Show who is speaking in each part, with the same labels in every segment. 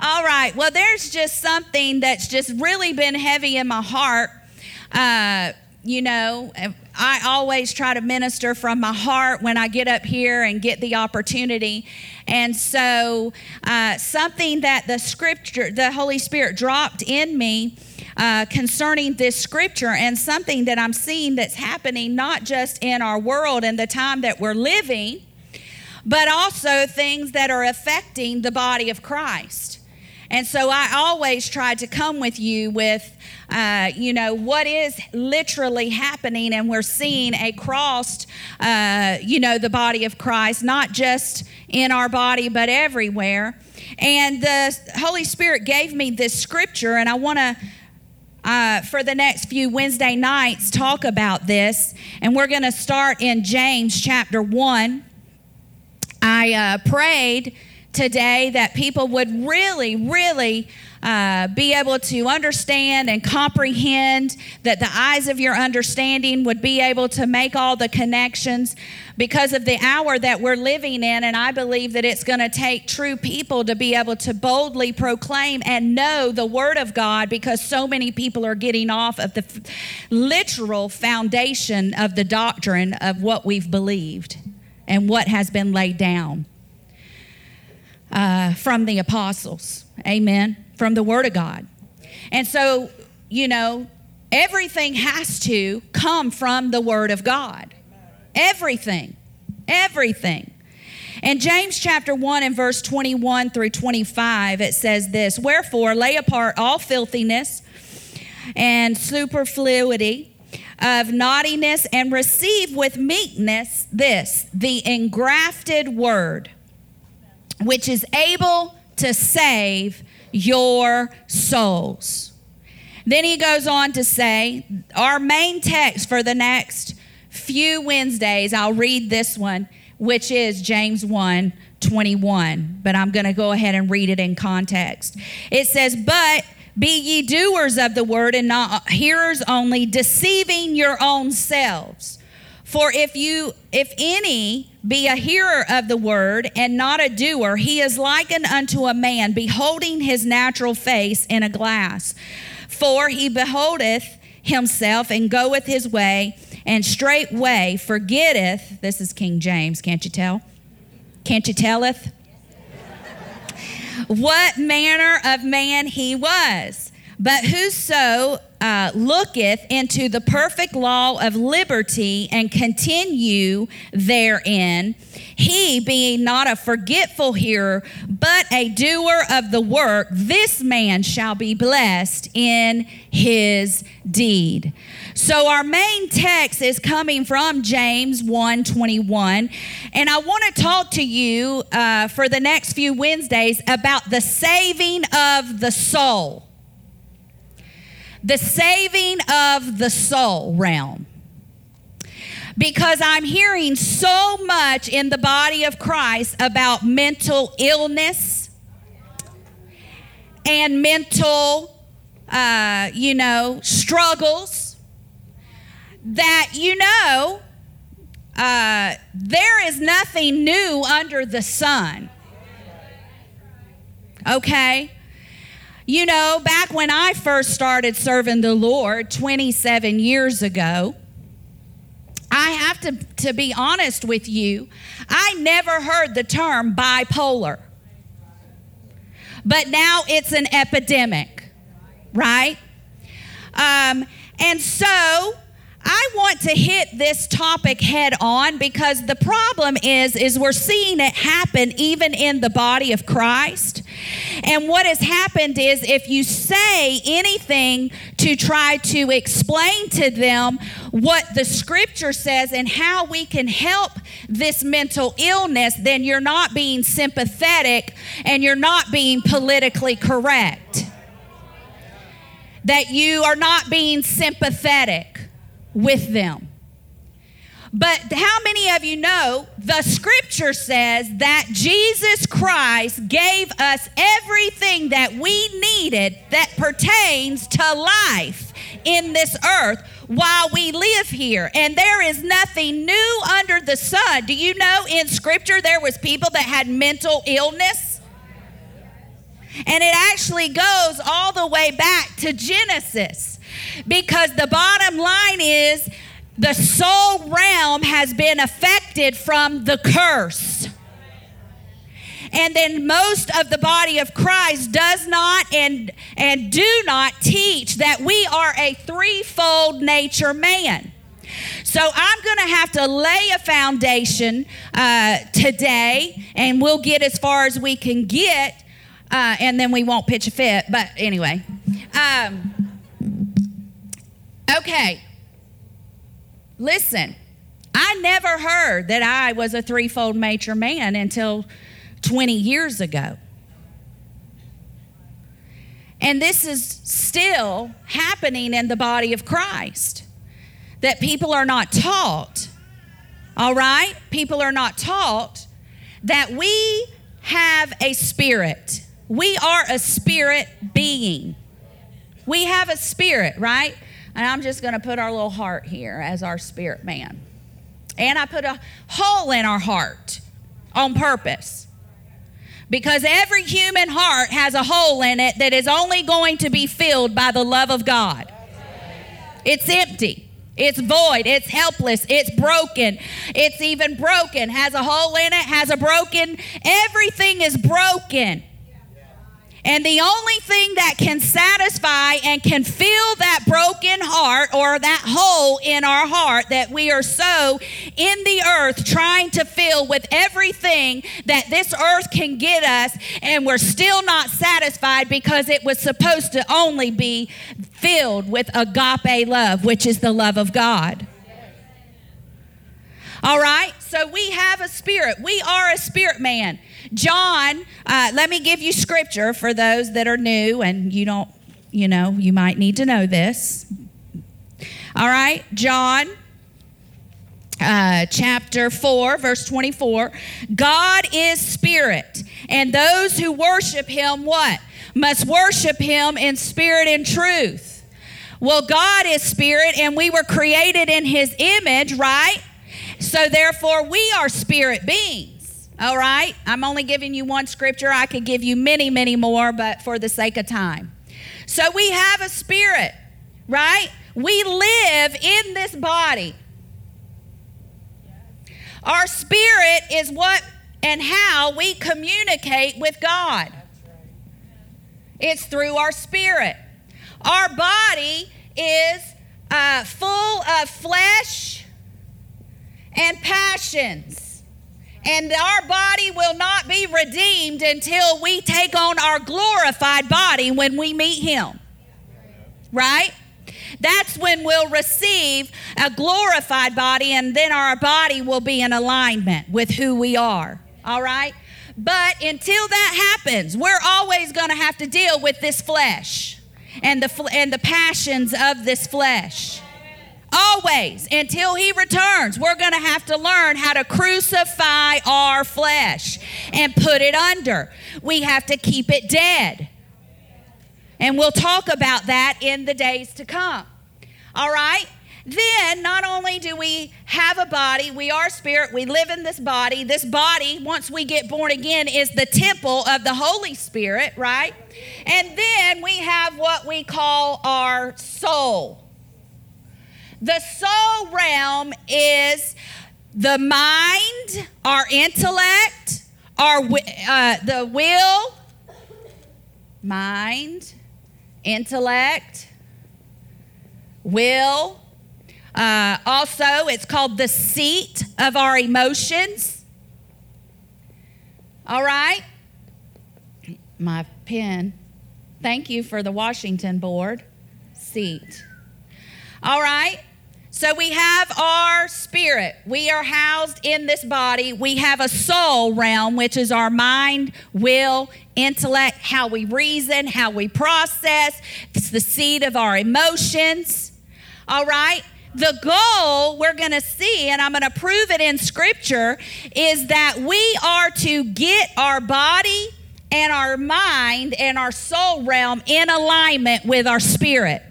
Speaker 1: All right. Well, there's just something that's just really been heavy in my heart. Uh, you know, I always try to minister from my heart when I get up here and get the opportunity. And so, uh, something that the scripture, the Holy Spirit dropped in me uh, concerning this scripture, and something that I'm seeing that's happening not just in our world and the time that we're living, but also things that are affecting the body of Christ. And so I always try to come with you with, uh, you know, what is literally happening, and we're seeing across, uh, you know, the body of Christ, not just in our body, but everywhere. And the Holy Spirit gave me this scripture, and I want to. Uh, for the next few Wednesday nights, talk about this. And we're going to start in James chapter 1. I uh, prayed today that people would really, really uh, be able to understand and comprehend, that the eyes of your understanding would be able to make all the connections because of the hour that we're living in. And I believe that it's going to take true people to be able to boldly proclaim and know the Word of God because so many people are getting off of the f- literal foundation of the doctrine of what we've believed and what has been laid down uh, from the apostles. Amen. From the Word of God. And so, you know, everything has to come from the Word of God. Everything. Everything. In James chapter 1 and verse 21 through 25, it says this Wherefore, lay apart all filthiness and superfluity of naughtiness and receive with meekness this, the engrafted word which is able to save your souls. Then he goes on to say, our main text for the next few Wednesdays, I'll read this one, which is James 1 21, but I'm going to go ahead and read it in context. It says, But be ye doers of the word and not hearers only, deceiving your own selves. For if you, if any be a hearer of the word and not a doer, he is likened unto a man beholding his natural face in a glass. For he beholdeth himself and goeth his way, and straightway forgetteth. This is King James, can't you tell? Can't you telleth? what manner of man he was. But whoso uh, looketh into the perfect law of liberty and continue therein, he being not a forgetful hearer, but a doer of the work, this man shall be blessed in his deed. So our main text is coming from James 1:21, and I want to talk to you uh, for the next few Wednesdays about the saving of the soul the saving of the soul realm. Because I'm hearing so much in the body of Christ about mental illness and mental, uh, you know, struggles that, you know, uh, there is nothing new under the sun. Okay? You know, back when I first started serving the Lord 27 years ago, I have to, to be honest with you, I never heard the term bipolar. But now it's an epidemic, right? Um, and so I want to hit this topic head on because the problem is is we're seeing it happen even in the body of Christ. And what has happened is if you say anything to try to explain to them what the scripture says and how we can help this mental illness, then you're not being sympathetic and you're not being politically correct. That you are not being sympathetic with them. But how many of you know the scripture says that Jesus Christ gave us everything that we needed that pertains to life in this earth while we live here? And there is nothing new under the sun. Do you know in scripture there was people that had mental illness? And it actually goes all the way back to Genesis. Because the bottom line is the soul realm has been affected from the curse. And then most of the body of Christ does not and, and do not teach that we are a threefold nature man. So I'm going to have to lay a foundation uh, today, and we'll get as far as we can get, uh, and then we won't pitch a fit. But anyway, um, okay. Listen, I never heard that I was a threefold nature man until 20 years ago. And this is still happening in the body of Christ. That people are not taught, all right? People are not taught that we have a spirit. We are a spirit being. We have a spirit, right? And I'm just going to put our little heart here as our spirit man. And I put a hole in our heart on purpose because every human heart has a hole in it that is only going to be filled by the love of God. It's empty. It's void. It's helpless. It's broken. It's even broken. Has a hole in it. Has a broken. Everything is broken. And the only thing that can satisfy and can fill that broken heart or that hole in our heart that we are so in the earth trying to fill with everything that this earth can get us, and we're still not satisfied because it was supposed to only be filled with agape love, which is the love of God. All right? So we have a spirit. We are a spirit man. John, uh, let me give you scripture for those that are new and you don't, you know, you might need to know this. All right? John uh, chapter 4, verse 24. God is spirit, and those who worship him, what? Must worship him in spirit and truth. Well, God is spirit, and we were created in his image, right? So therefore, we are spirit beings. All right? I'm only giving you one scripture. I could give you many, many more, but for the sake of time. So we have a spirit, right? We live in this body. Our spirit is what and how we communicate with God. It's through our spirit. Our body is uh, full of flesh and passions. And our body will not be redeemed until we take on our glorified body when we meet Him. Right? That's when we'll receive a glorified body, and then our body will be in alignment with who we are. All right? But until that happens, we're always going to have to deal with this flesh and the, and the passions of this flesh. Always, until he returns, we're going to have to learn how to crucify our flesh and put it under. We have to keep it dead. And we'll talk about that in the days to come. All right? Then, not only do we have a body, we are spirit, we live in this body. This body, once we get born again, is the temple of the Holy Spirit, right? And then we have what we call our soul. The soul realm is the mind, our intellect, our uh, the will, mind, intellect, will. Uh, also, it's called the seat of our emotions. All right? My pen. Thank you for the Washington board. Seat. All right? So we have our spirit. We are housed in this body. We have a soul realm, which is our mind, will, intellect, how we reason, how we process. It's the seat of our emotions. All right? The goal we're going to see, and I'm going to prove it in scripture, is that we are to get our body and our mind and our soul realm in alignment with our spirit.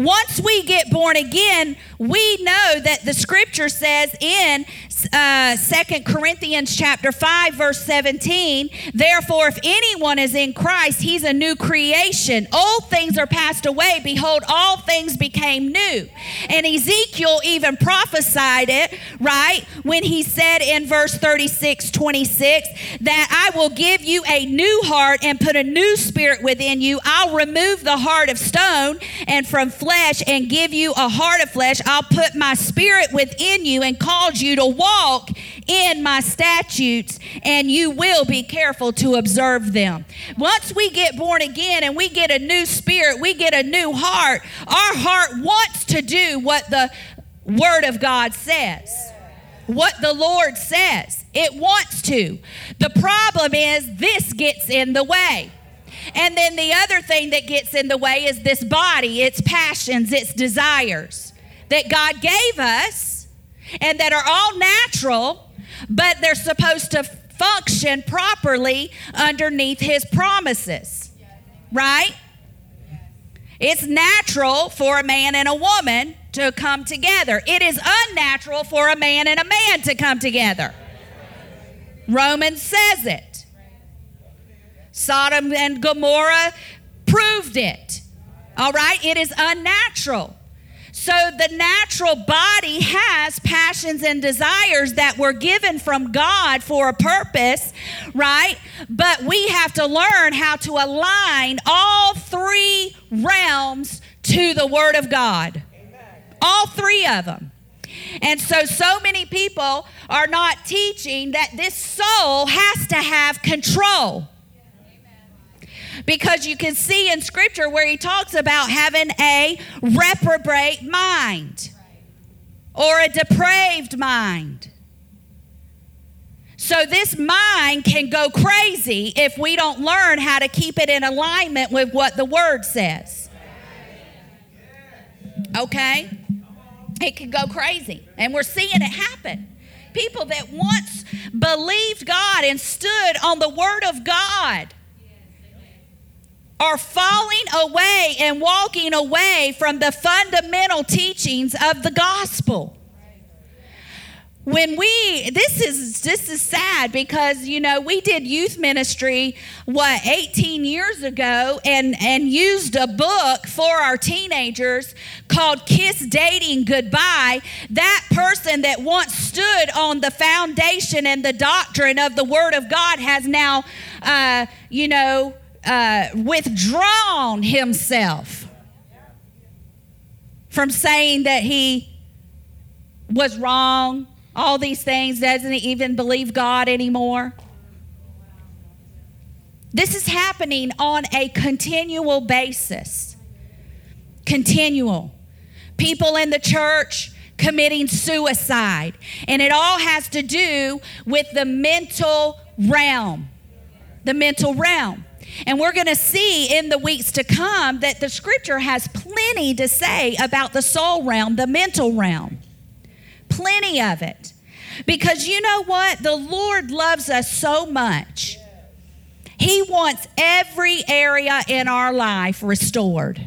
Speaker 1: Once we get born again, we know that the scripture says in uh, 2 Corinthians chapter 5 verse 17, therefore if anyone is in Christ, he's a new creation. Old things are passed away, behold all things became new. And Ezekiel even prophesied it, right? When he said in verse 36 26 that I will give you a new heart and put a new spirit within you. I'll remove the heart of stone and from flesh and give you a heart of flesh. I'll put my spirit within you and cause you to walk in my statutes, and you will be careful to observe them. Once we get born again and we get a new spirit, we get a new heart, our heart wants to do what the Word of God says, what the Lord says. It wants to. The problem is this gets in the way. And then the other thing that gets in the way is this body, its passions, its desires that God gave us and that are all natural, but they're supposed to function properly underneath His promises. Right? It's natural for a man and a woman to come together. It is unnatural for a man and a man to come together. Romans says it. Sodom and Gomorrah proved it. All right? It is unnatural. So the natural body has passions and desires that were given from God for a purpose, right? But we have to learn how to align all three realms to the Word of God. All three of them. And so, so many people are not teaching that this soul has to have control. Because you can see in scripture where he talks about having a reprobate mind or a depraved mind. So, this mind can go crazy if we don't learn how to keep it in alignment with what the word says. Okay? It can go crazy. And we're seeing it happen. People that once believed God and stood on the word of God are falling away and walking away from the fundamental teachings of the gospel. When we this is this is sad because you know we did youth ministry what 18 years ago and and used a book for our teenagers called kiss dating goodbye. That person that once stood on the foundation and the doctrine of the word of god has now uh, you know uh, withdrawn himself from saying that he was wrong all these things, doesn't even believe God anymore. This is happening on a continual basis. Continual. People in the church committing suicide. And it all has to do with the mental realm. The mental realm. And we're going to see in the weeks to come that the scripture has plenty to say about the soul realm, the mental realm. Plenty of it. Because you know what? The Lord loves us so much. He wants every area in our life restored.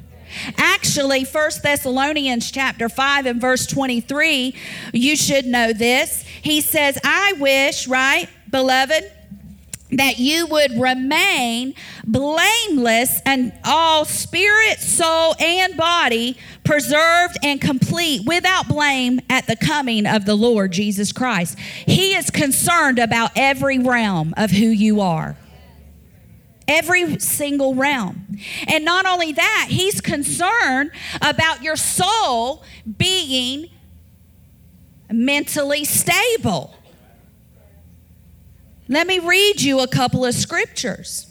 Speaker 1: Actually, 1 Thessalonians chapter 5 and verse 23, you should know this. He says, I wish, right, beloved, that you would remain blameless and all spirit, soul, and body preserved and complete without blame at the coming of the Lord Jesus Christ. He is concerned about every realm of who you are. Every single realm. And not only that, he's concerned about your soul being mentally stable. Let me read you a couple of scriptures.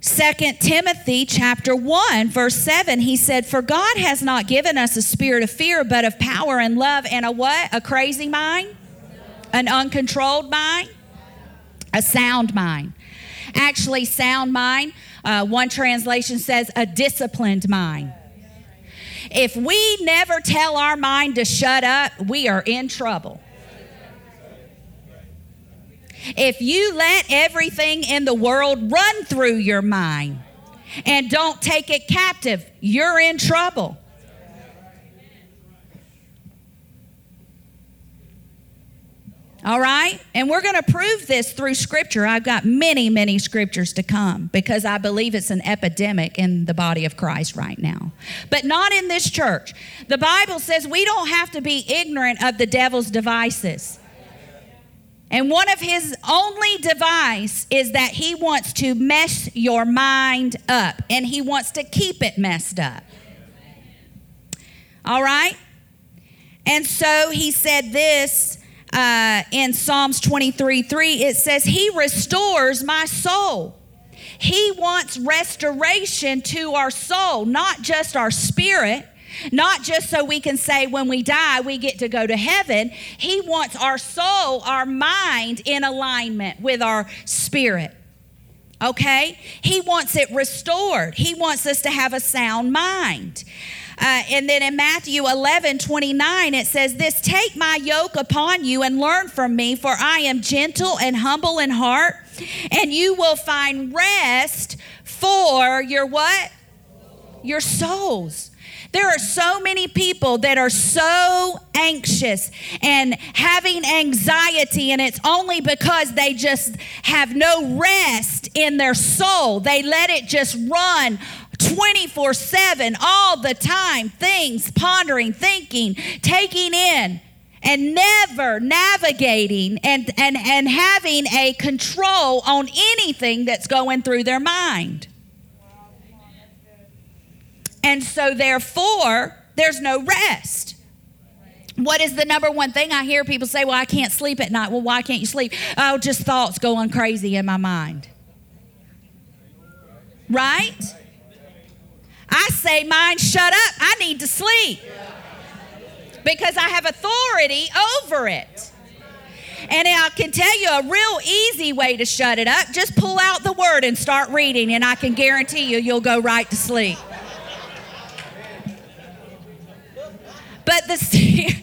Speaker 1: Second Timothy chapter 1 verse 7 he said for God has not given us a spirit of fear but of power and love and a what? A crazy mind? An uncontrolled mind? A sound mind. Actually sound mind uh, one translation says a disciplined mind. If we never tell our mind to shut up we are in trouble if you let everything in the world run through your mind and don't take it captive, you're in trouble. All right? And we're going to prove this through scripture. I've got many, many scriptures to come because I believe it's an epidemic in the body of Christ right now. But not in this church. The Bible says we don't have to be ignorant of the devil's devices. And one of his only device is that he wants to mess your mind up and he wants to keep it messed up. All right? And so he said this uh, in Psalms 23 3, it says, He restores my soul. He wants restoration to our soul, not just our spirit, not just so we can say when we die we get to go to heaven. He wants our soul, our mind in alignment with our spirit. Okay? He wants it restored. He wants us to have a sound mind. Uh, and then in Matthew 11 29, it says, This take my yoke upon you and learn from me, for I am gentle and humble in heart, and you will find rest for your what? Your souls. There are so many people that are so anxious and having anxiety, and it's only because they just have no rest in their soul. They let it just run 24 7, all the time, things, pondering, thinking, taking in, and never navigating and, and, and having a control on anything that's going through their mind. And so, therefore, there's no rest. What is the number one thing I hear people say? Well, I can't sleep at night. Well, why can't you sleep? Oh, just thoughts going crazy in my mind. Right? I say, Mind, shut up. I need to sleep because I have authority over it. And I can tell you a real easy way to shut it up. Just pull out the word and start reading, and I can guarantee you, you'll go right to sleep. But the,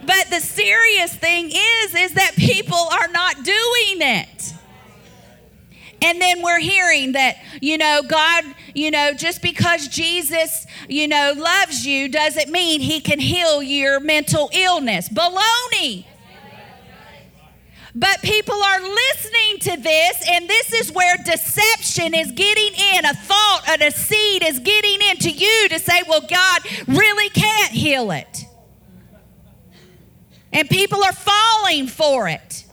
Speaker 1: but the serious thing is, is that people are not doing it. And then we're hearing that, you know, God, you know, just because Jesus, you know, loves you doesn't mean he can heal your mental illness. Baloney. But people are listening to this, and this is where deception is getting in. A thought and a seed is getting into you to say, well, God really can't heal it. And people are falling for it.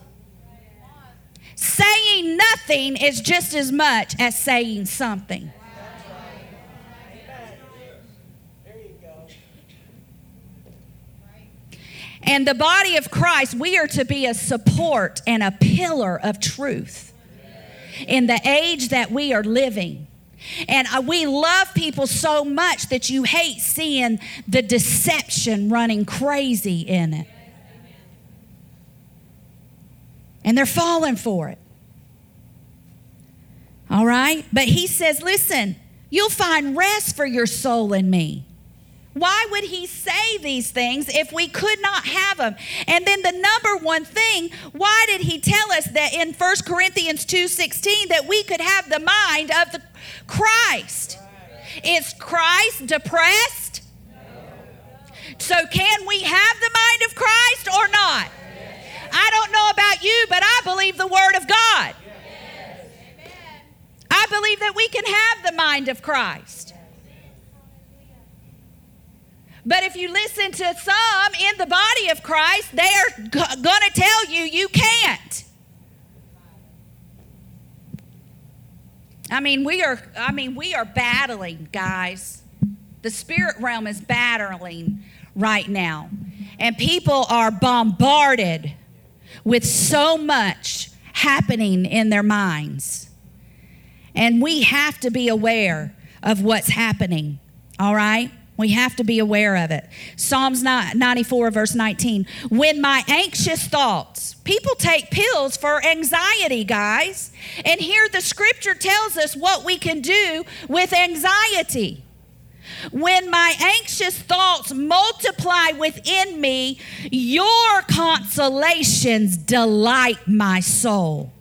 Speaker 1: Saying nothing is just as much as saying something. And the body of Christ, we are to be a support and a pillar of truth in the age that we are living. And uh, we love people so much that you hate seeing the deception running crazy in it. and they're falling for it. All right? But he says, listen, you'll find rest for your soul in me. Why would he say these things if we could not have them? And then the number one thing, why did he tell us that in 1 Corinthians 2:16 that we could have the mind of the Christ? Is Christ depressed? So can we have the mind of Christ or not? I don't know about you, but I believe the Word of God. I believe that we can have the mind of Christ. But if you listen to some in the body of Christ, they are g- going to tell you you can't. I mean, we are I mean, we are battling, guys. The spirit realm is battling right now. And people are bombarded with so much happening in their minds. And we have to be aware of what's happening, all right? We have to be aware of it. Psalms 94, verse 19. When my anxious thoughts, people take pills for anxiety, guys. And here the scripture tells us what we can do with anxiety. When my anxious thoughts multiply within me, your consolations delight my soul.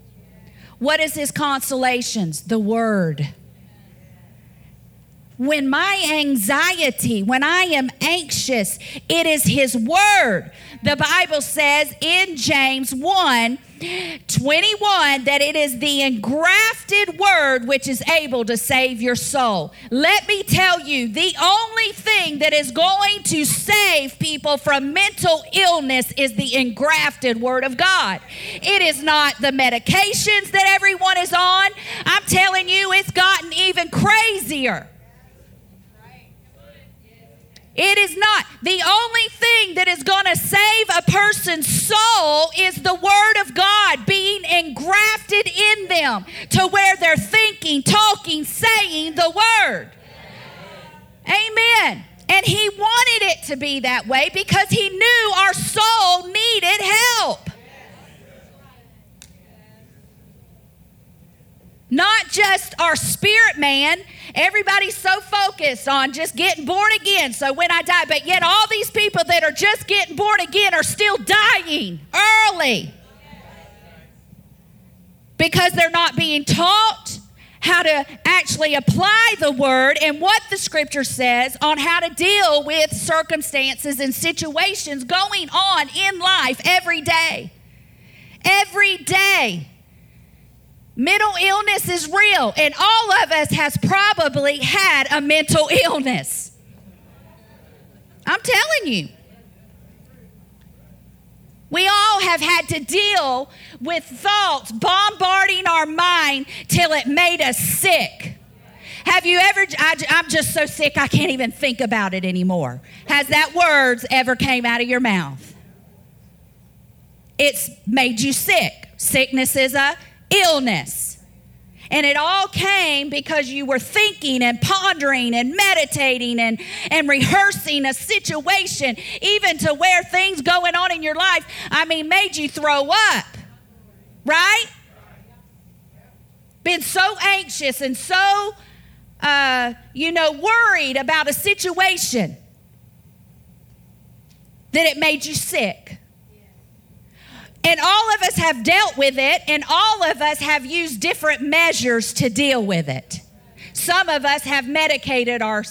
Speaker 1: What is his consolations? The word. When my anxiety, when I am anxious, it is His Word. The Bible says in James 1 21 that it is the engrafted word which is able to save your soul. Let me tell you, the only thing that is going to save people from mental illness is the engrafted word of God. It is not the medications that everyone is on. I'm telling you, it's gotten even crazier. It is not. The only thing that is going to save a person's soul is the Word of God being engrafted in them to where they're thinking, talking, saying the Word. Amen. And He wanted it to be that way because He knew our soul needed help. Not just our spirit man. Everybody's so focused on just getting born again. So when I die, but yet all these people that are just getting born again are still dying early because they're not being taught how to actually apply the word and what the scripture says on how to deal with circumstances and situations going on in life every day. Every day. Mental illness is real, and all of us has probably had a mental illness. I'm telling you. We all have had to deal with thoughts bombarding our mind till it made us sick. Have you ever, I, am just so sick I can't even think about it anymore. Has that words ever came out of your mouth? It's made you sick. Sickness is a illness. And it all came because you were thinking and pondering and meditating and, and rehearsing a situation, even to where things going on in your life, I mean, made you throw up. Right? Been so anxious and so, uh, you know, worried about a situation that it made you sick. And all of us have dealt with it, and all of us have used different measures to deal with it. Some of us have medicated our,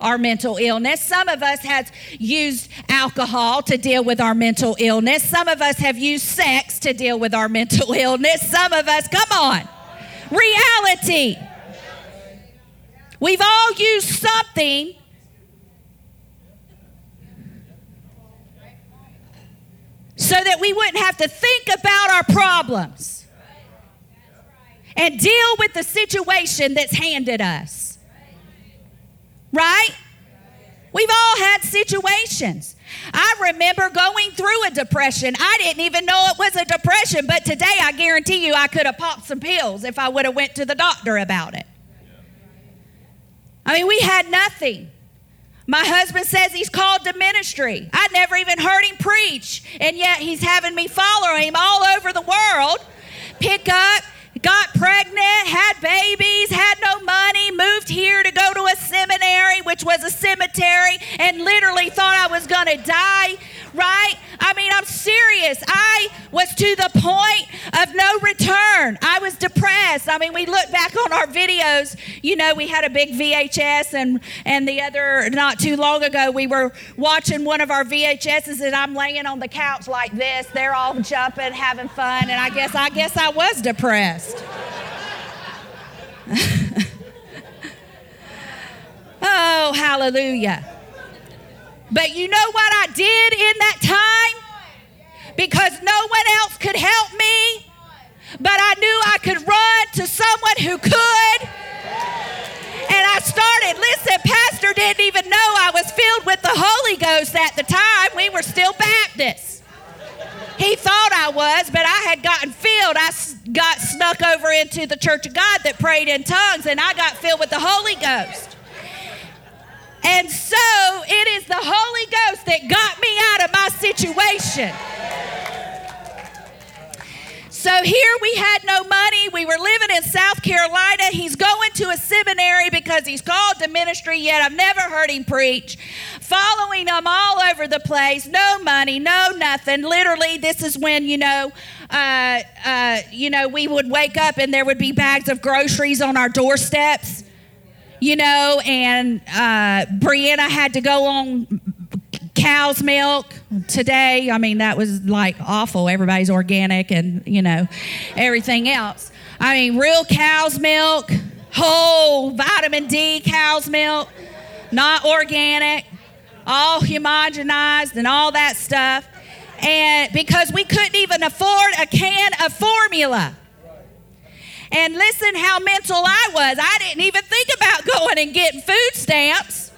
Speaker 1: our mental illness. Some of us have used alcohol to deal with our mental illness. Some of us have used sex to deal with our mental illness. Some of us, come on, reality. We've all used something so that we wouldn't have to think about our problems and deal with the situation that's handed us. Right? We've all had situations. I remember going through a depression. I didn't even know it was a depression, but today I guarantee you I could have popped some pills if I would have went to the doctor about it. I mean, we had nothing. My husband says he's called to ministry. I never even heard him preach, and yet he's having me follow him all over the world. Pick up, got pregnant, had babies, had no money, moved here to go to a seminary, which was a cemetery, and literally thought I was going to die, right? I mean, I'm serious. I was to the point of no return. I was depressed. I mean, we look back on our videos, you know, we had a big VHS and and the other not too long ago we were watching one of our VHSs and I'm laying on the couch like this. They're all jumping, having fun, and I guess I guess I was depressed. oh, hallelujah. But you know what I did in that time? Because no one else could help me, but I knew I could run to someone who could. And I started, listen, Pastor didn't even know I was filled with the Holy Ghost at the time. We were still Baptists. He thought I was, but I had gotten filled. I got snuck over into the Church of God that prayed in tongues, and I got filled with the Holy Ghost. And so it is the Holy Ghost that got me out of my situation. So here we had no money. We were living in South Carolina. He's going to a seminary because he's called to ministry, yet I've never heard him preach. Following him all over the place. No money, no nothing. Literally, this is when, you know, uh, uh, you know, we would wake up and there would be bags of groceries on our doorsteps you know, and uh, Brianna had to go on cow's milk today. I mean, that was like awful. Everybody's organic and, you know, everything else. I mean, real cow's milk, whole vitamin D cow's milk, not organic, all homogenized and all that stuff. And because we couldn't even afford a can of formula. And listen how mental I was. I didn't even think about going and getting food stamps.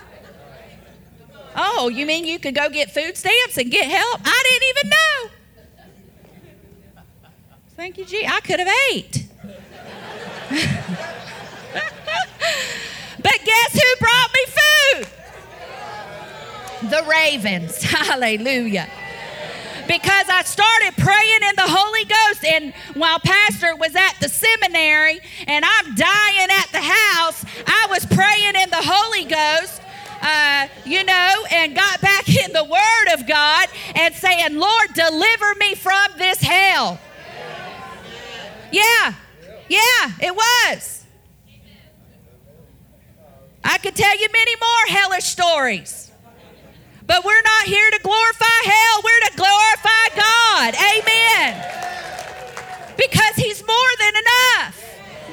Speaker 1: Oh, you mean you could go get food stamps and get help? I didn't even know. Thank you, G. I could have ate. but guess who brought me food? The ravens. Hallelujah because I started praying in the Holy Ghost. And while Pastor was at the seminary and I'm dying at the house, I was praying in the Holy Ghost. Uh, you know, and got back in the Word of God and saying, Lord, deliver me from this hell. Yeah, yeah, it was. I could tell you many more hellish stories. But we're not here to glorify hell, we're to glorify God. Amen. Because He's more than enough.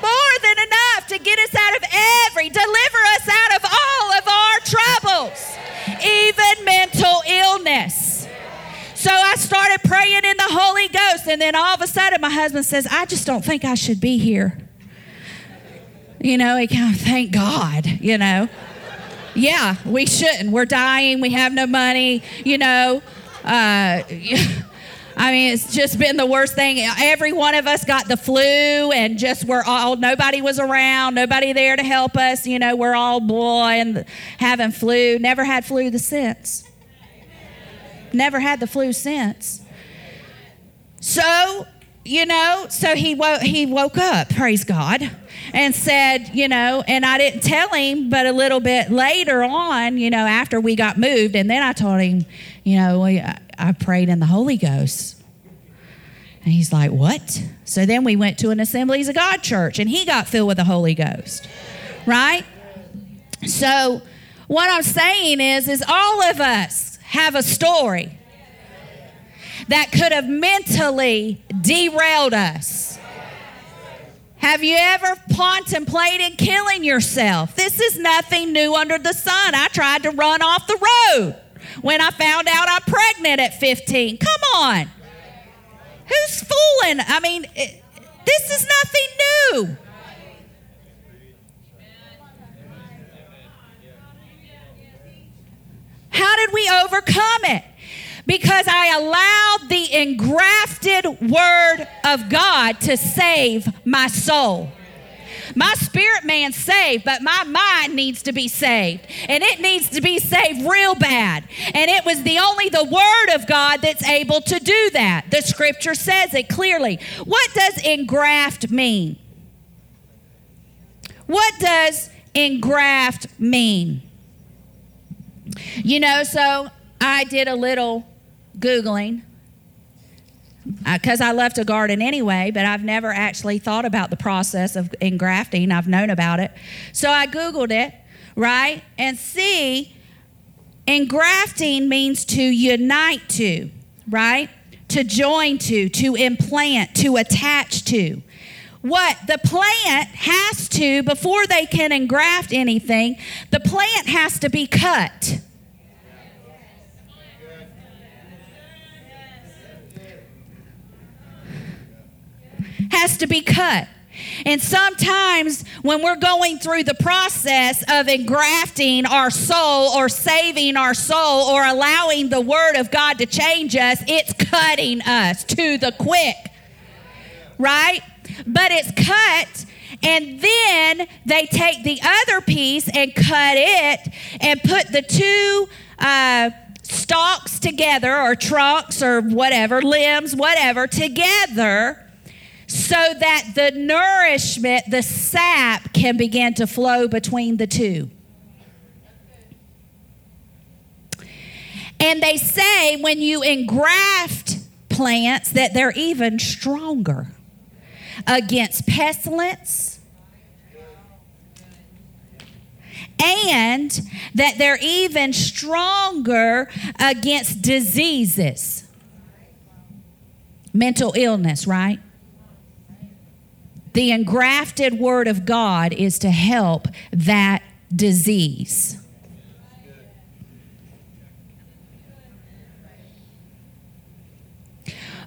Speaker 1: More than enough to get us out of every, deliver us out of all of our troubles, even mental illness. So I started praying in the Holy Ghost, and then all of a sudden, my husband says, I just don't think I should be here. You know, he kind of, thank God, you know. Yeah, we shouldn't. We're dying. We have no money. You know, uh, I mean, it's just been the worst thing. Every one of us got the flu, and just we're all nobody was around, nobody there to help us. You know, we're all boy and having flu. Never had flu the since. Never had the flu since. So, you know, so he woke he woke up. Praise God and said, you know, and I didn't tell him, but a little bit later on, you know, after we got moved, and then I told him, you know, I prayed in the Holy Ghost. And he's like, What? So then we went to an Assemblies of God church and he got filled with the Holy Ghost. Right? So what I'm saying is, is all of us have a story that could have mentally derailed us. Have you ever contemplated killing yourself? This is nothing new under the sun. I tried to run off the road when I found out I'm pregnant at 15. Come on. Who's fooling? I mean, it, this is nothing new. How did we overcome it? Because I allowed the engrafted word of God to save my soul. My spirit man's saved, but my mind needs to be saved. And it needs to be saved real bad. And it was the only the word of God that's able to do that. The scripture says it clearly. What does engraft mean? What does engraft mean? You know, so I did a little Googling because uh, I love to garden anyway, but I've never actually thought about the process of engrafting. I've known about it. So I Googled it, right? And see, engrafting means to unite to, right? To join to, to implant, to attach to. What the plant has to, before they can engraft anything, the plant has to be cut. Has to be cut. And sometimes when we're going through the process of engrafting our soul or saving our soul or allowing the Word of God to change us, it's cutting us to the quick, right? But it's cut, and then they take the other piece and cut it and put the two. Uh, stalks together or trunks or whatever, limbs, whatever, together so that the nourishment, the sap, can begin to flow between the two. And they say when you engraft plants that they're even stronger against pestilence, and that they're even stronger against diseases. Mental illness, right? The engrafted word of God is to help that disease.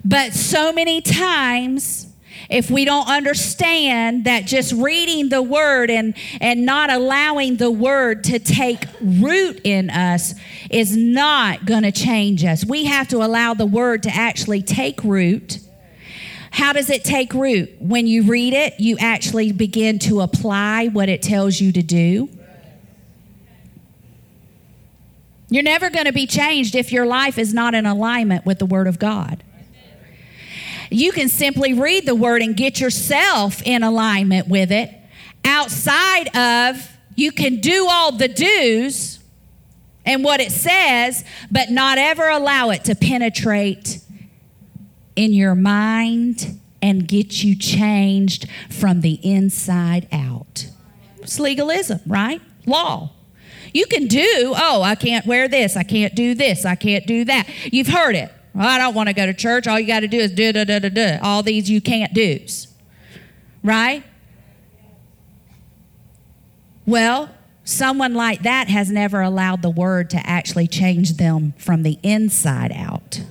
Speaker 1: But so many times, if we don't understand that just reading the word and, and not allowing the word to take root in us is not going to change us. We have to allow the word to actually take root. How does it take root? When you read it, you actually begin to apply what it tells you to do. You're never going to be changed if your life is not in alignment with the Word of God. You can simply read the word and get yourself in alignment with it. Outside of, you can do all the do's and what it says, but not ever allow it to penetrate in your mind and get you changed from the inside out. It's legalism, right? Law. You can do, oh, I can't wear this, I can't do this, I can't do that. You've heard it. I don't want to go to church. All you got to do is do, da, da, da, da. All these you can't do's. Right? Well, someone like that has never allowed the word to actually change them from the inside out.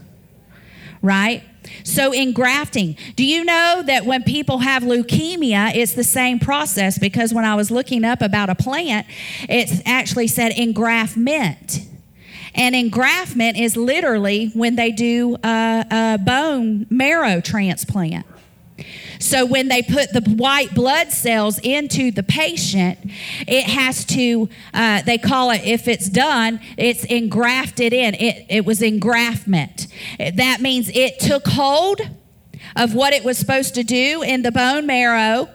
Speaker 1: Right? So, in grafting, do you know that when people have leukemia, it's the same process? Because when I was looking up about a plant, it actually said engraftment. And engraftment is literally when they do a, a bone marrow transplant. So when they put the white blood cells into the patient, it has to, uh, they call it, if it's done, it's engrafted in. It, it was engraftment. That means it took hold of what it was supposed to do in the bone marrow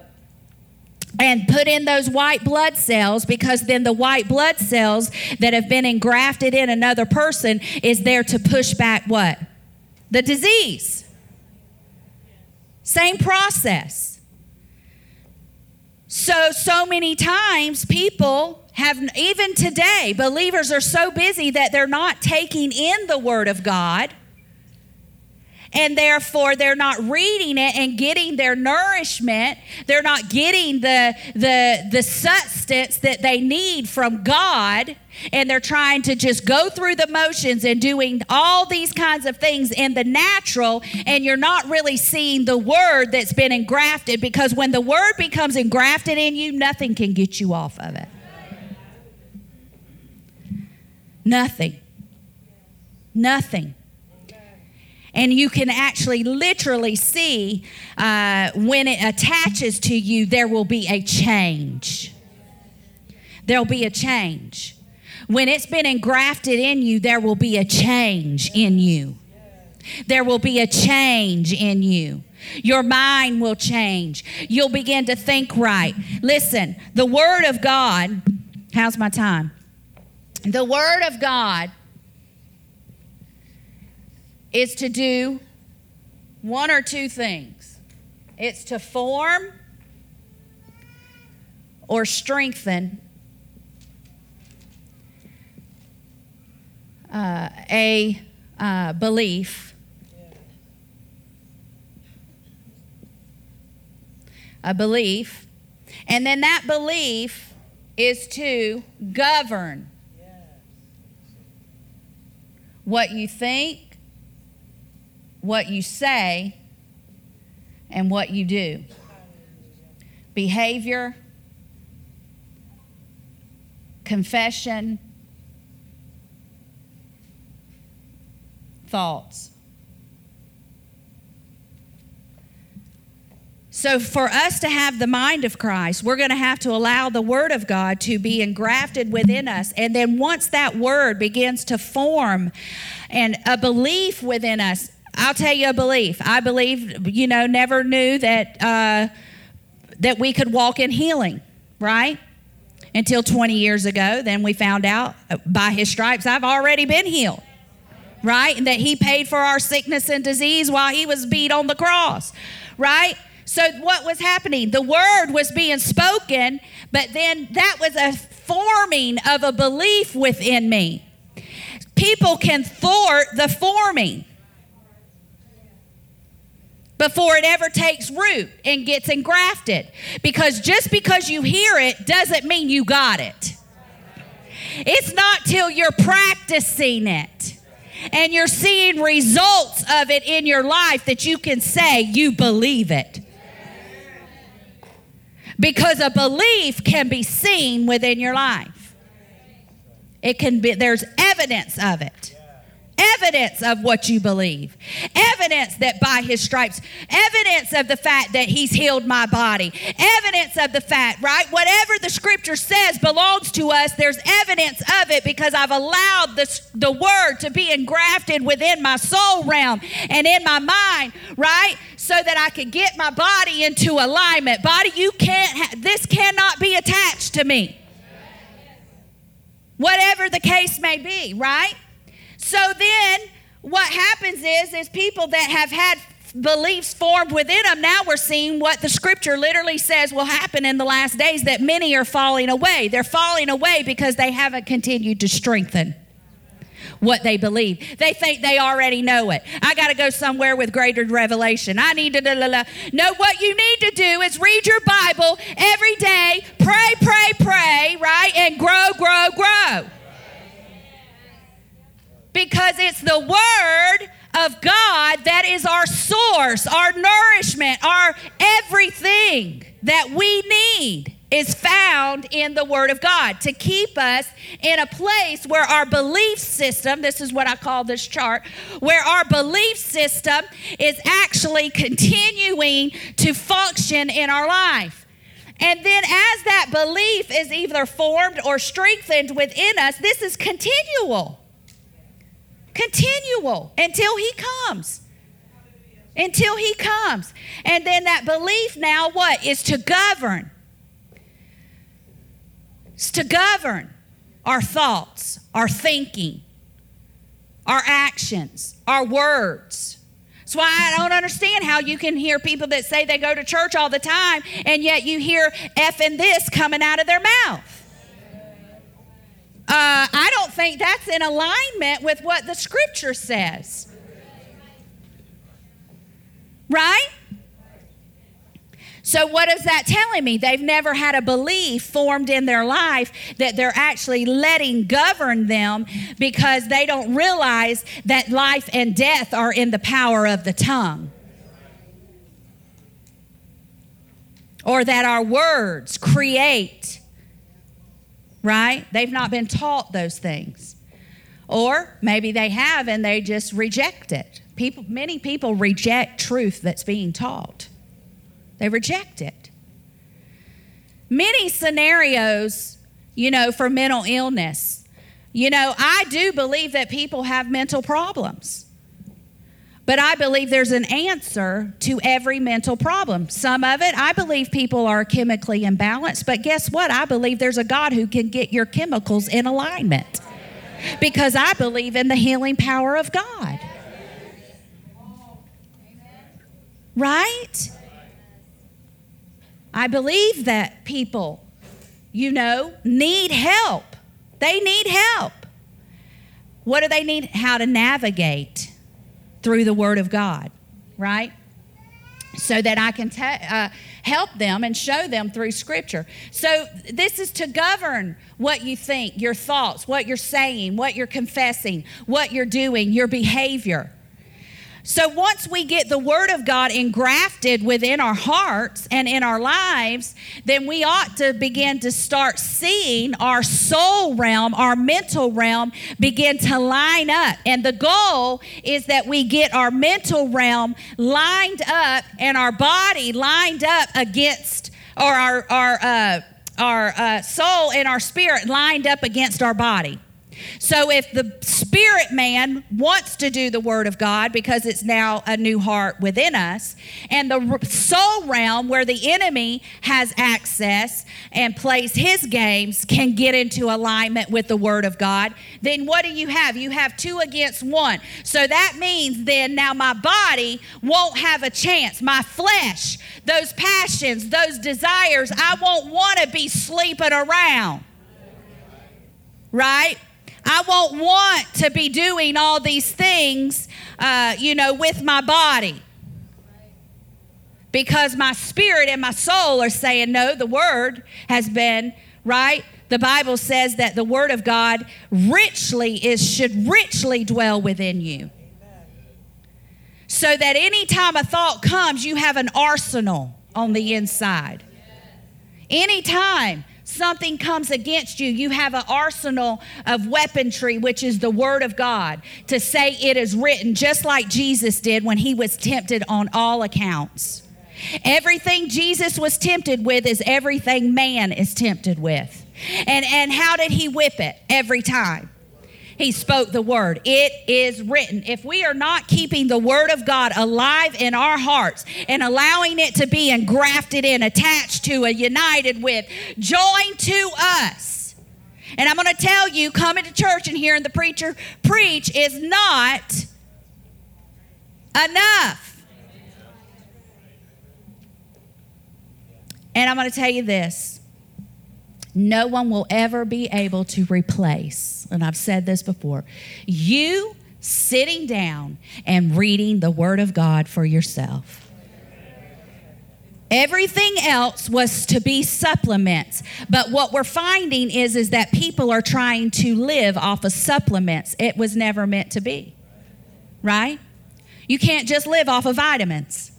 Speaker 1: and put in those white blood cells because then the white blood cells that have been engrafted in another person is there to push back what? The disease. Same process. So, so many times people have, even today, believers are so busy that they're not taking in the Word of God and therefore they're not reading it and getting their nourishment. They're not getting the the the substance that they need from god. And they're trying to just go through the motions and doing all these kinds of things in the natural. And you're not really seeing the word that's been engrafted because when the word becomes engrafted in you nothing can get you off of it. Nothing. Nothing and you can actually literally see uh, when it attaches to you, there will be a change. There'll be a change. When it's been engrafted in you, there will be a change in you. There will be a change in you. Your mind will change. You'll begin to think right. Listen, the Word of God, how's my time? The Word of God is to do one or two things it's to form or strengthen uh, a uh, belief. A belief. And then that belief is to govern what you think, what you say and what you do. Behavior, confession, thoughts. So, for us to have the mind of Christ, we're going to have to allow the Word of God to be engrafted within us. And then, once that Word begins to form and a belief within us, I'll tell you a belief. I believe, you know, never knew that uh, that we could walk in healing, right? Until 20 years ago, then we found out uh, by His stripes I've already been healed, right? And that He paid for our sickness and disease while He was beat on the cross, right? So what was happening? The word was being spoken, but then that was a forming of a belief within me. People can thwart the forming before it ever takes root and gets engrafted. Because just because you hear it doesn't mean you got it. It's not till you're practicing it and you're seeing results of it in your life that you can say you believe it. Because a belief can be seen within your life. It can be there's evidence of it evidence of what you believe, evidence that by his stripes, evidence of the fact that he's healed my body, evidence of the fact, right? Whatever the scripture says belongs to us, there's evidence of it because I've allowed the, the word to be engrafted within my soul realm and in my mind, right? So that I can get my body into alignment. Body, you can't, ha- this cannot be attached to me. Whatever the case may be, right? So then what happens is is people that have had beliefs formed within them now we're seeing what the scripture literally says will happen in the last days that many are falling away they're falling away because they haven't continued to strengthen what they believe. They think they already know it. I got to go somewhere with greater revelation. I need to. No, what you need to do is read your Bible every day, pray, pray, pray, right? And grow, grow, grow because it's the Word of God that is our source, our nourishment, our everything that we need is found in the Word of God to keep us in a place where our belief system, this is what I call this chart, where our belief system is actually continuing to function in our life. And then, as that belief is either formed or strengthened within us, this is continual. Continual until he comes. Until he comes. And then that belief now, what? Is to govern. It's to govern our thoughts, our thinking, our actions, our words. That's why I don't understand how you can hear people that say they go to church all the time and yet you hear F and this coming out of their mouth. Uh, I don't think that's in alignment with what the scripture says. Right? So, what is that telling me? They've never had a belief formed in their life that they're actually letting govern them because they don't realize that life and death are in the power of the tongue. Or that our words create right? They've not been taught those things. Or maybe they have and they just reject it. People, many people reject truth that's being taught. They reject it. Many scenarios, you know, for mental illness. You know, I do believe that people have mental problems. But I believe there's an answer to every mental problem. Some of it, I believe people are chemically imbalanced, but guess what? I believe there's a God who can get your chemicals in alignment because I believe in the healing power of God. Right? I believe that people, you know, need help. They need help. What do they need? How to navigate through the Word of God, right? So that I can uh, help them and show them through Scripture. So, this is to govern what you think, your thoughts, what you're saying, what you're confessing, what you're doing, your behavior. So once we get the Word of God engrafted within our hearts and in our lives, then we ought to begin to start seeing our soul realm, our mental realm begin to line up. And the goal is that we get our mental realm lined up and our body lined up against, or our, our, uh, our uh, soul and our spirit lined up against our body. So if the spirit man wants to do the word of God because it's now a new heart within us, and the soul realm where the enemy has access and plays his games can get into alignment with the word of God, then what do you have? You have two against one. So that means then now my body won't have a chance. My flesh, those passions, those desires, I won't want to be sleeping around. right? I won't want to be doing all these things, uh, you know, with my body. Because my spirit and my soul are saying, no, the word has been, right? The Bible says that the word of God richly is, should richly dwell within you. So that anytime a thought comes, you have an arsenal on the inside. Anytime something comes against you, you have an arsenal of weaponry, which is the Word of God, to say it is written, just like Jesus did when he was tempted on all accounts. Everything Jesus was tempted with is everything man is tempted with. And, and how did he whip it? Every time he spoke the word. It is written. If we are not keeping the word of God alive in our hearts and allowing it to be engrafted in, attached to, a united with, joined to us. And I'm going to tell you, coming to church and hearing the preacher preach is not enough. And I'm going to tell you this no one will ever be able to replace, and I've said this before, you sitting down and reading the Word of God for yourself. Everything else was to be supplements. But what we're finding is, is that people are trying to live off of supplements. It was never meant to be. Right? You can't just live off of vitamins.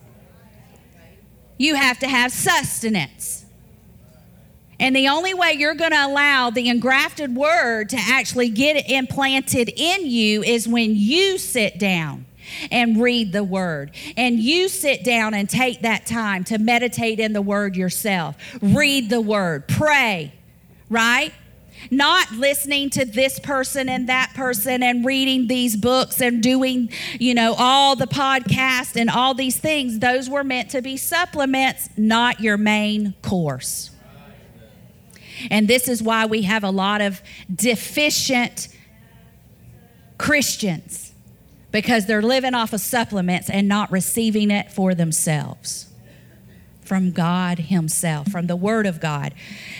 Speaker 1: You have to have sustenance. And the only way you're going to allow the engrafted word to actually get implanted in you is when you sit down and read the word. And you sit down and take that time to meditate in the word yourself. Read the word, pray, right? Not listening to this person and that person and reading these books and doing, you know, all the podcasts and all these things. Those were meant to be supplements, not your main course. And this is why we have a lot of deficient Christians because they're living off of supplements and not receiving it for themselves from God Himself, from the Word of God.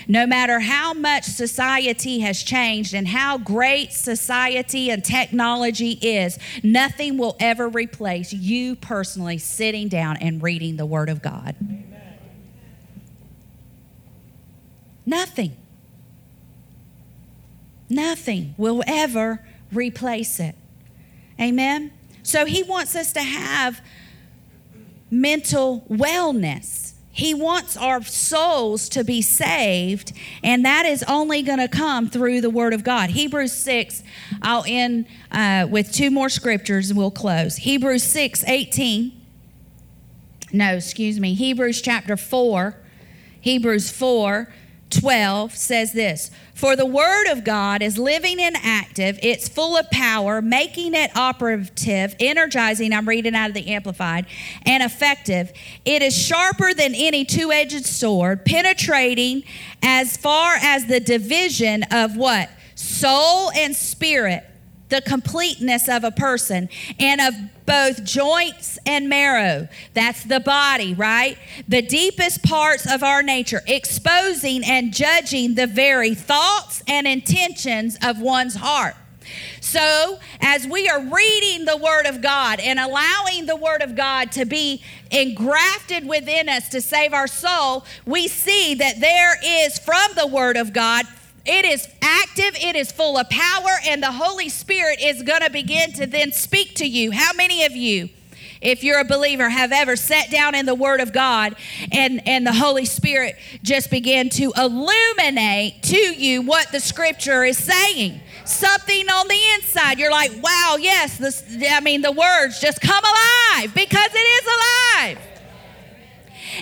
Speaker 1: No matter how much society has changed and how great society and technology is, nothing will ever replace you personally sitting down and reading the Word of God. Nothing. Nothing will ever replace it. Amen? So he wants us to have mental wellness. He wants our souls to be saved, and that is only going to come through the Word of God. Hebrews 6, I'll end uh, with two more scriptures and we'll close. Hebrews 6, 18. No, excuse me. Hebrews chapter 4. Hebrews 4, 12 says this For the word of God is living and active, it's full of power, making it operative, energizing. I'm reading out of the Amplified, and effective. It is sharper than any two edged sword, penetrating as far as the division of what? Soul and spirit the completeness of a person and of both joints and marrow. That's the body, right? The deepest parts of our nature, exposing and judging the very thoughts and intentions of one's heart. So, as we are reading the Word of God and allowing the Word of God to be engrafted within us to save our soul, we see that there is from the Word of God it is active, it is full of power, and the Holy Spirit is going to begin to then speak to you. How many of you? if you're a believer, have ever sat down in the Word of God and, and the Holy Spirit just began to illuminate to you what the Scripture is saying. Something on the inside. You're like, wow, yes, this, I mean, the words just come alive because it is alive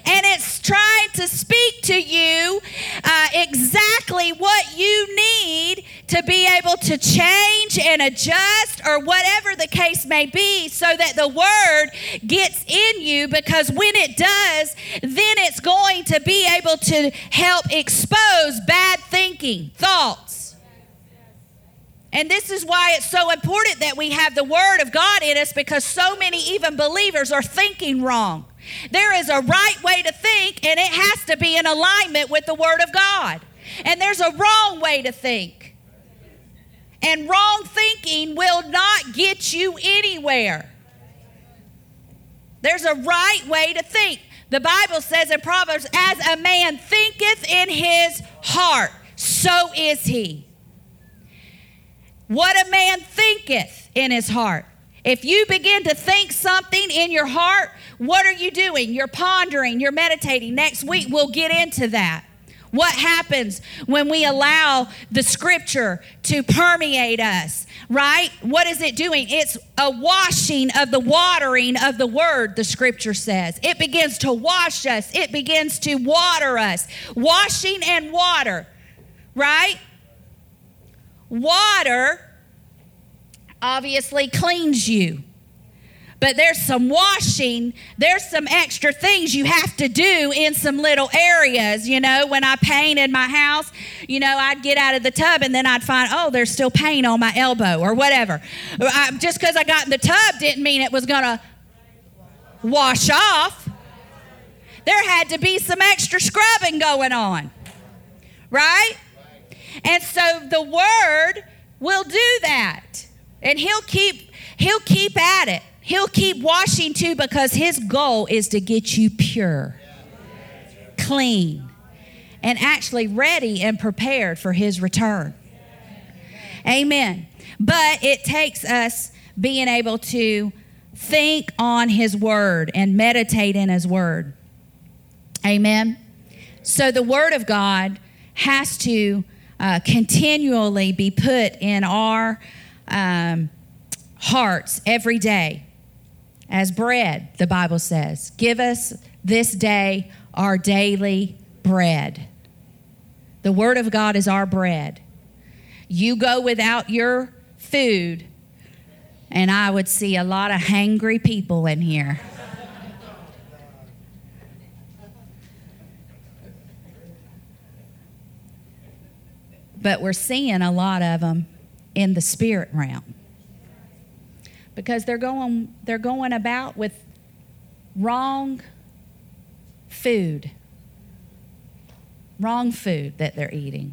Speaker 1: and it's trying to speak to you uh, exactly what you need to be able to change and adjust or whatever the case may be so that the word gets in you because when it does, then it's going to be able to help expose bad thinking, thoughts. And this is why it's so important that we have the Word of God in us because so many, even believers, are thinking wrong. There is a right way to think, and it has to be in alignment with the Word of God. And there's a wrong way to think. And wrong thinking will not get you anywhere. There's a right way to think. The Bible says in Proverbs, as a man thinketh in his heart, so is he. What a man thinketh in his heart. If you begin to think something in your heart, what are you doing? You're pondering, you're meditating. Next week, we'll get into that. What happens when we allow the scripture to permeate us, right? What is it doing? It's a washing of the watering of the word, the scripture says. It begins to wash us, it begins to water us. Washing and water, right? Water obviously cleans you but there's some washing, there's some extra things you have to do in some little areas. You know, when I painted my house, you know, I'd get out of the tub and then I'd find, oh, there's still paint on my elbow or whatever. I, just because I got in the tub didn't mean it was going to wash off. There had to be some extra scrubbing going on, right? And so the word will do that. And he'll keep he'll keep at it. He'll keep washing too because his goal is to get you pure, clean, and actually ready and prepared for his return. Amen. But it takes us being able to think on his word and meditate in his word. Amen. So the word of God has to uh, continually be put in our um, hearts every day as bread, the Bible says. Give us this day our daily bread. The Word of God is our bread. You go without your food, and I would see a lot of hangry people in here. But we're seeing a lot of them in the spirit realm because they're going they're going about with wrong food. Wrong food that they're eating.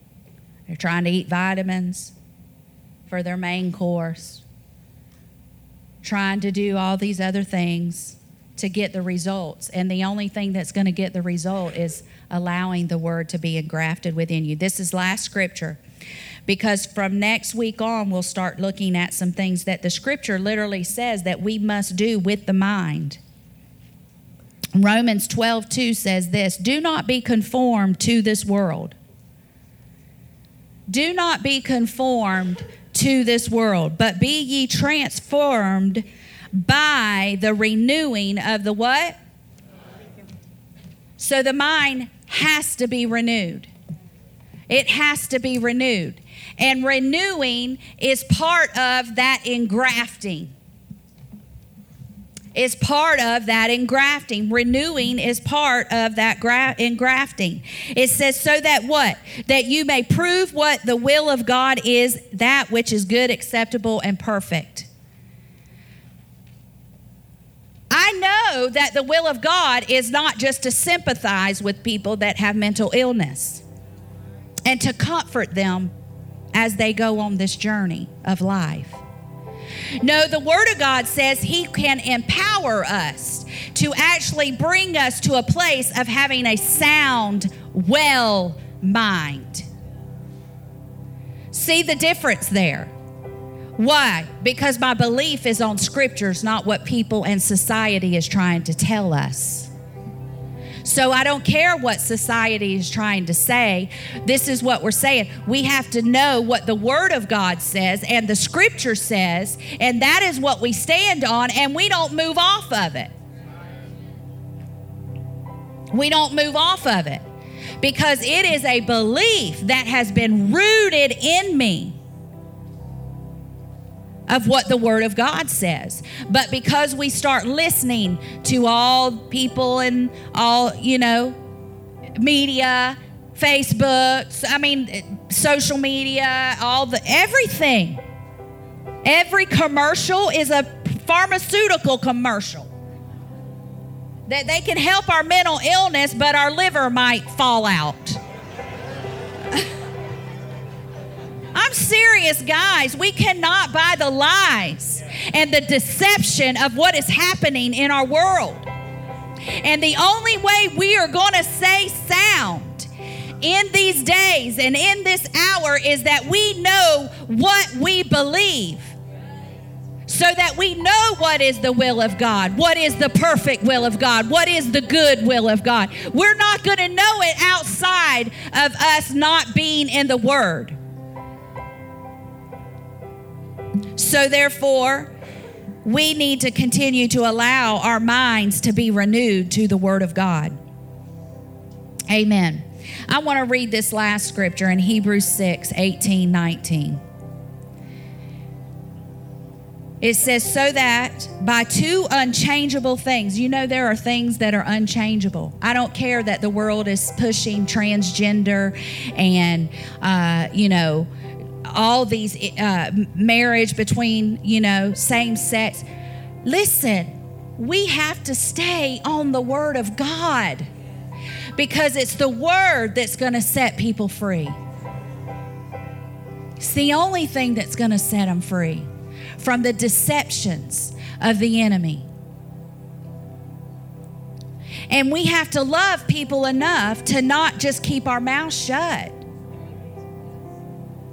Speaker 1: They're trying to eat vitamins for their main course. Trying to do all these other things to get the results. And the only thing that's going to get the result is allowing the word to be engrafted within you. This is last scripture because from next week on, we'll start looking at some things that the scripture literally says that we must do with the mind. Romans 12, 2 says this Do not be conformed to this world. Do not be conformed to this world, but be ye transformed by the renewing of the what? So the mind has to be renewed. It has to be renewed. And renewing is part of that engrafting. Is part of that engrafting. Renewing is part of that gra- engrafting. It says, so that what? That you may prove what the will of God is, that which is good, acceptable, and perfect. I know that the will of God is not just to sympathize with people that have mental illness and to comfort them as they go on this journey of life. No, the Word of God says He can empower us to actually bring us to a place of having a sound, well mind. See the difference there. Why? Because my belief is on scriptures, not what people and society is trying to tell us. So I don't care what society is trying to say. This is what we're saying. We have to know what the Word of God says and the Scripture says, and that is what we stand on, and we don't move off of it. We don't move off of it because it is a belief that has been rooted in me of what the Word of God says. But because we start listening to all people and all, you know, media, Facebook, I mean, social media, all the everything. Every commercial is a pharmaceutical commercial. That they can help our mental illness, but our liver might fall out. I'm serious, guys. We cannot buy the lies and the deception of what is happening in our world. And the only way we are going to stay sound in these days and in this hour is that we know what we believe so that we know what is the will of God, what is the perfect will of God, what is the good will of God. We're not going to know it outside of us not being in the Word. So, therefore, we need to continue to allow our minds to be renewed to the Word of God. Amen. I want to read this last scripture in Hebrews 6 18, 19. It says, so that by two unchangeable things, you know, there are things that are unchangeable. I don't care that the world is pushing transgender and, uh, you know, all these uh, marriage between, you know, same sex. Listen, we have to stay on the Word of God because it's the Word that's going to set people free. It's the only thing that's going to set them free from the deceptions of the enemy. And we have to love people enough to not just keep our mouths shut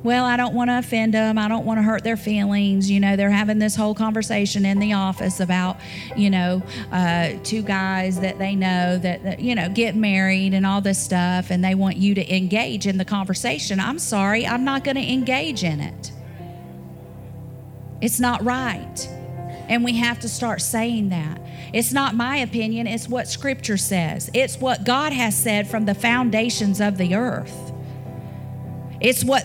Speaker 1: well, I don't want to offend them. I don't want to hurt their feelings. You know, they're having this whole conversation in the office about, you know, uh, two guys that they know that, that, you know, get married and all this stuff, and they want you to engage in the conversation. I'm sorry, I'm not going to engage in it. It's not right. And we have to start saying that. It's not my opinion, it's what Scripture says. It's what God has said from the foundations of the earth. It's what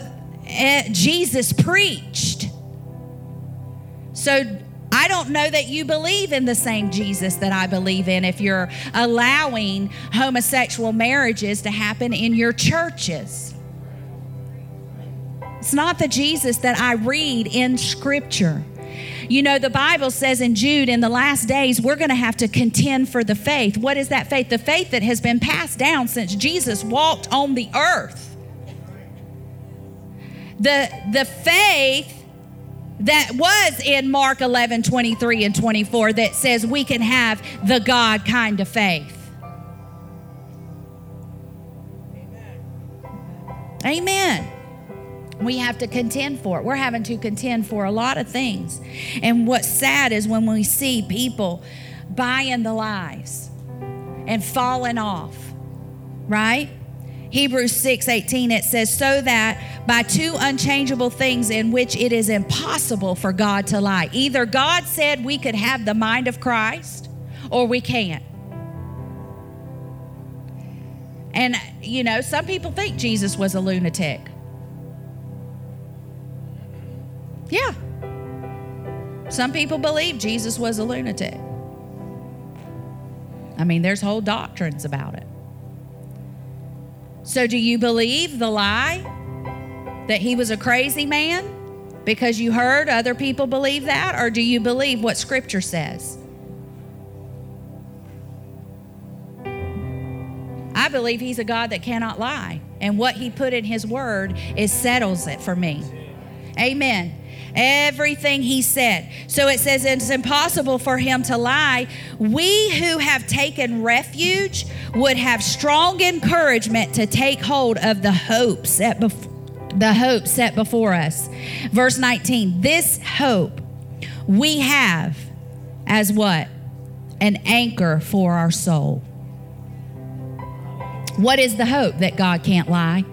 Speaker 1: Eh, Jesus preached. So I don't know that you believe in the same Jesus that I believe in if you're allowing homosexual marriages to happen in your churches. It's not the Jesus that I read in Scripture. You know, the Bible says in Jude, in the last days, we're going to have to contend for the faith. What is that faith? The faith that has been passed down since Jesus walked on the earth the, the faith that was in Mark 11 23 and 24 that says we can have the God kind of faith. Amen. Amen. We have to contend for it. We're having to contend for a lot of things. And what's sad is when we see people buying the lies and falling off, right? Hebrews 6 18, it says, So that by two unchangeable things in which it is impossible for God to lie. Either God said we could have the mind of Christ or we can't. And, you know, some people think Jesus was a lunatic. Yeah. Some people believe Jesus was a lunatic. I mean, there's whole doctrines about it. So, do you believe the lie that he was a crazy man because you heard other people believe that? Or do you believe what Scripture says? I believe he's a God that cannot lie. And what he put in his word is settles it for me. Amen. Everything he said. So it says it's impossible for him to lie. We who have taken refuge would have strong encouragement to take hold of the hope set before the hope set before us. Verse 19. This hope we have as what? An anchor for our soul. What is the hope that God can't lie?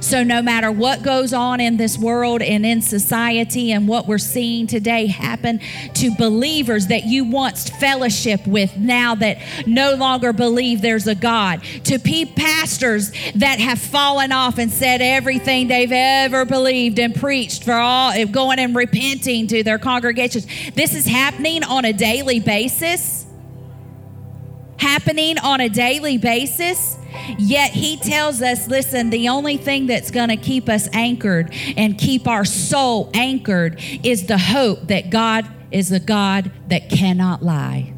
Speaker 1: So, no matter what goes on in this world and in society and what we're seeing today happen to believers that you once fellowship with now that no longer believe there's a God, to pastors that have fallen off and said everything they've ever believed and preached for all eh, going and repenting to their congregations. This is happening on a daily basis. Happening on a daily basis. Yet he tells us listen, the only thing that's going to keep us anchored and keep our soul anchored is the hope that God is a God that cannot lie.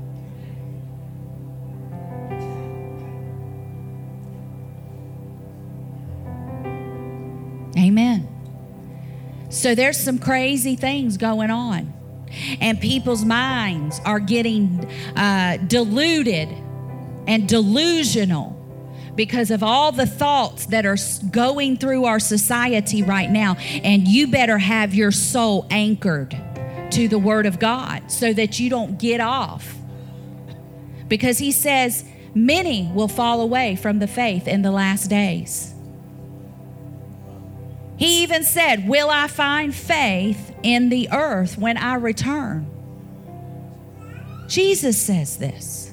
Speaker 1: Amen. So there's some crazy things going on. And people's minds are getting uh, deluded and delusional because of all the thoughts that are going through our society right now. And you better have your soul anchored to the Word of God so that you don't get off. Because He says, many will fall away from the faith in the last days. He even said, Will I find faith in the earth when I return? Jesus says this.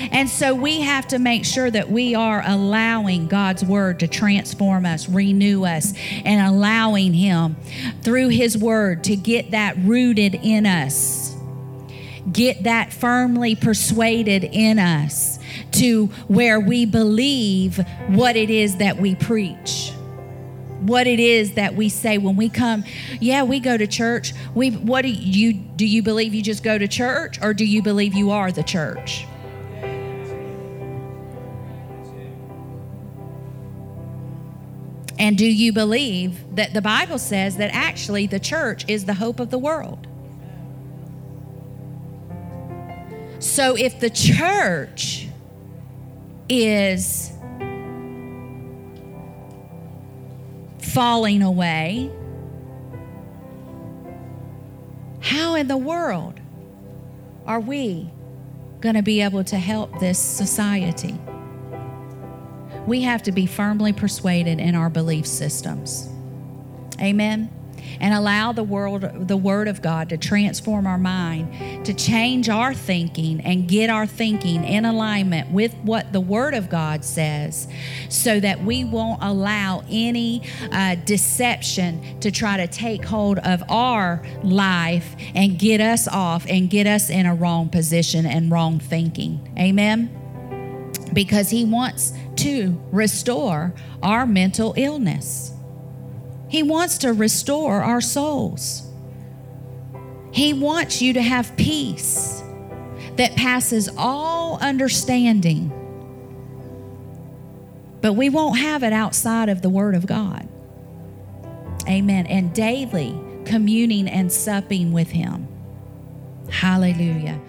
Speaker 1: And so we have to make sure that we are allowing God's word to transform us, renew us, and allowing Him through His word to get that rooted in us, get that firmly persuaded in us to where we believe what it is that we preach. What it is that we say when we come yeah we go to church. We what do you do you believe you just go to church or do you believe you are the church and do you believe that the bible says that actually the church is the hope of the world so if the church is falling away, how in the world are we going to be able to help this society? We have to be firmly persuaded in our belief systems. Amen and allow the world the word of God to transform our mind, to change our thinking and get our thinking in alignment with what the word of God says so that we won't allow any uh, deception to try to take hold of our life and get us off and get us in a wrong position and wrong thinking. Amen. Because he wants to restore our mental illness. He wants to restore our souls. He wants you to have peace that passes all understanding. But we won't have it outside of the Word of God. Amen. And daily communing and supping with Him. Hallelujah.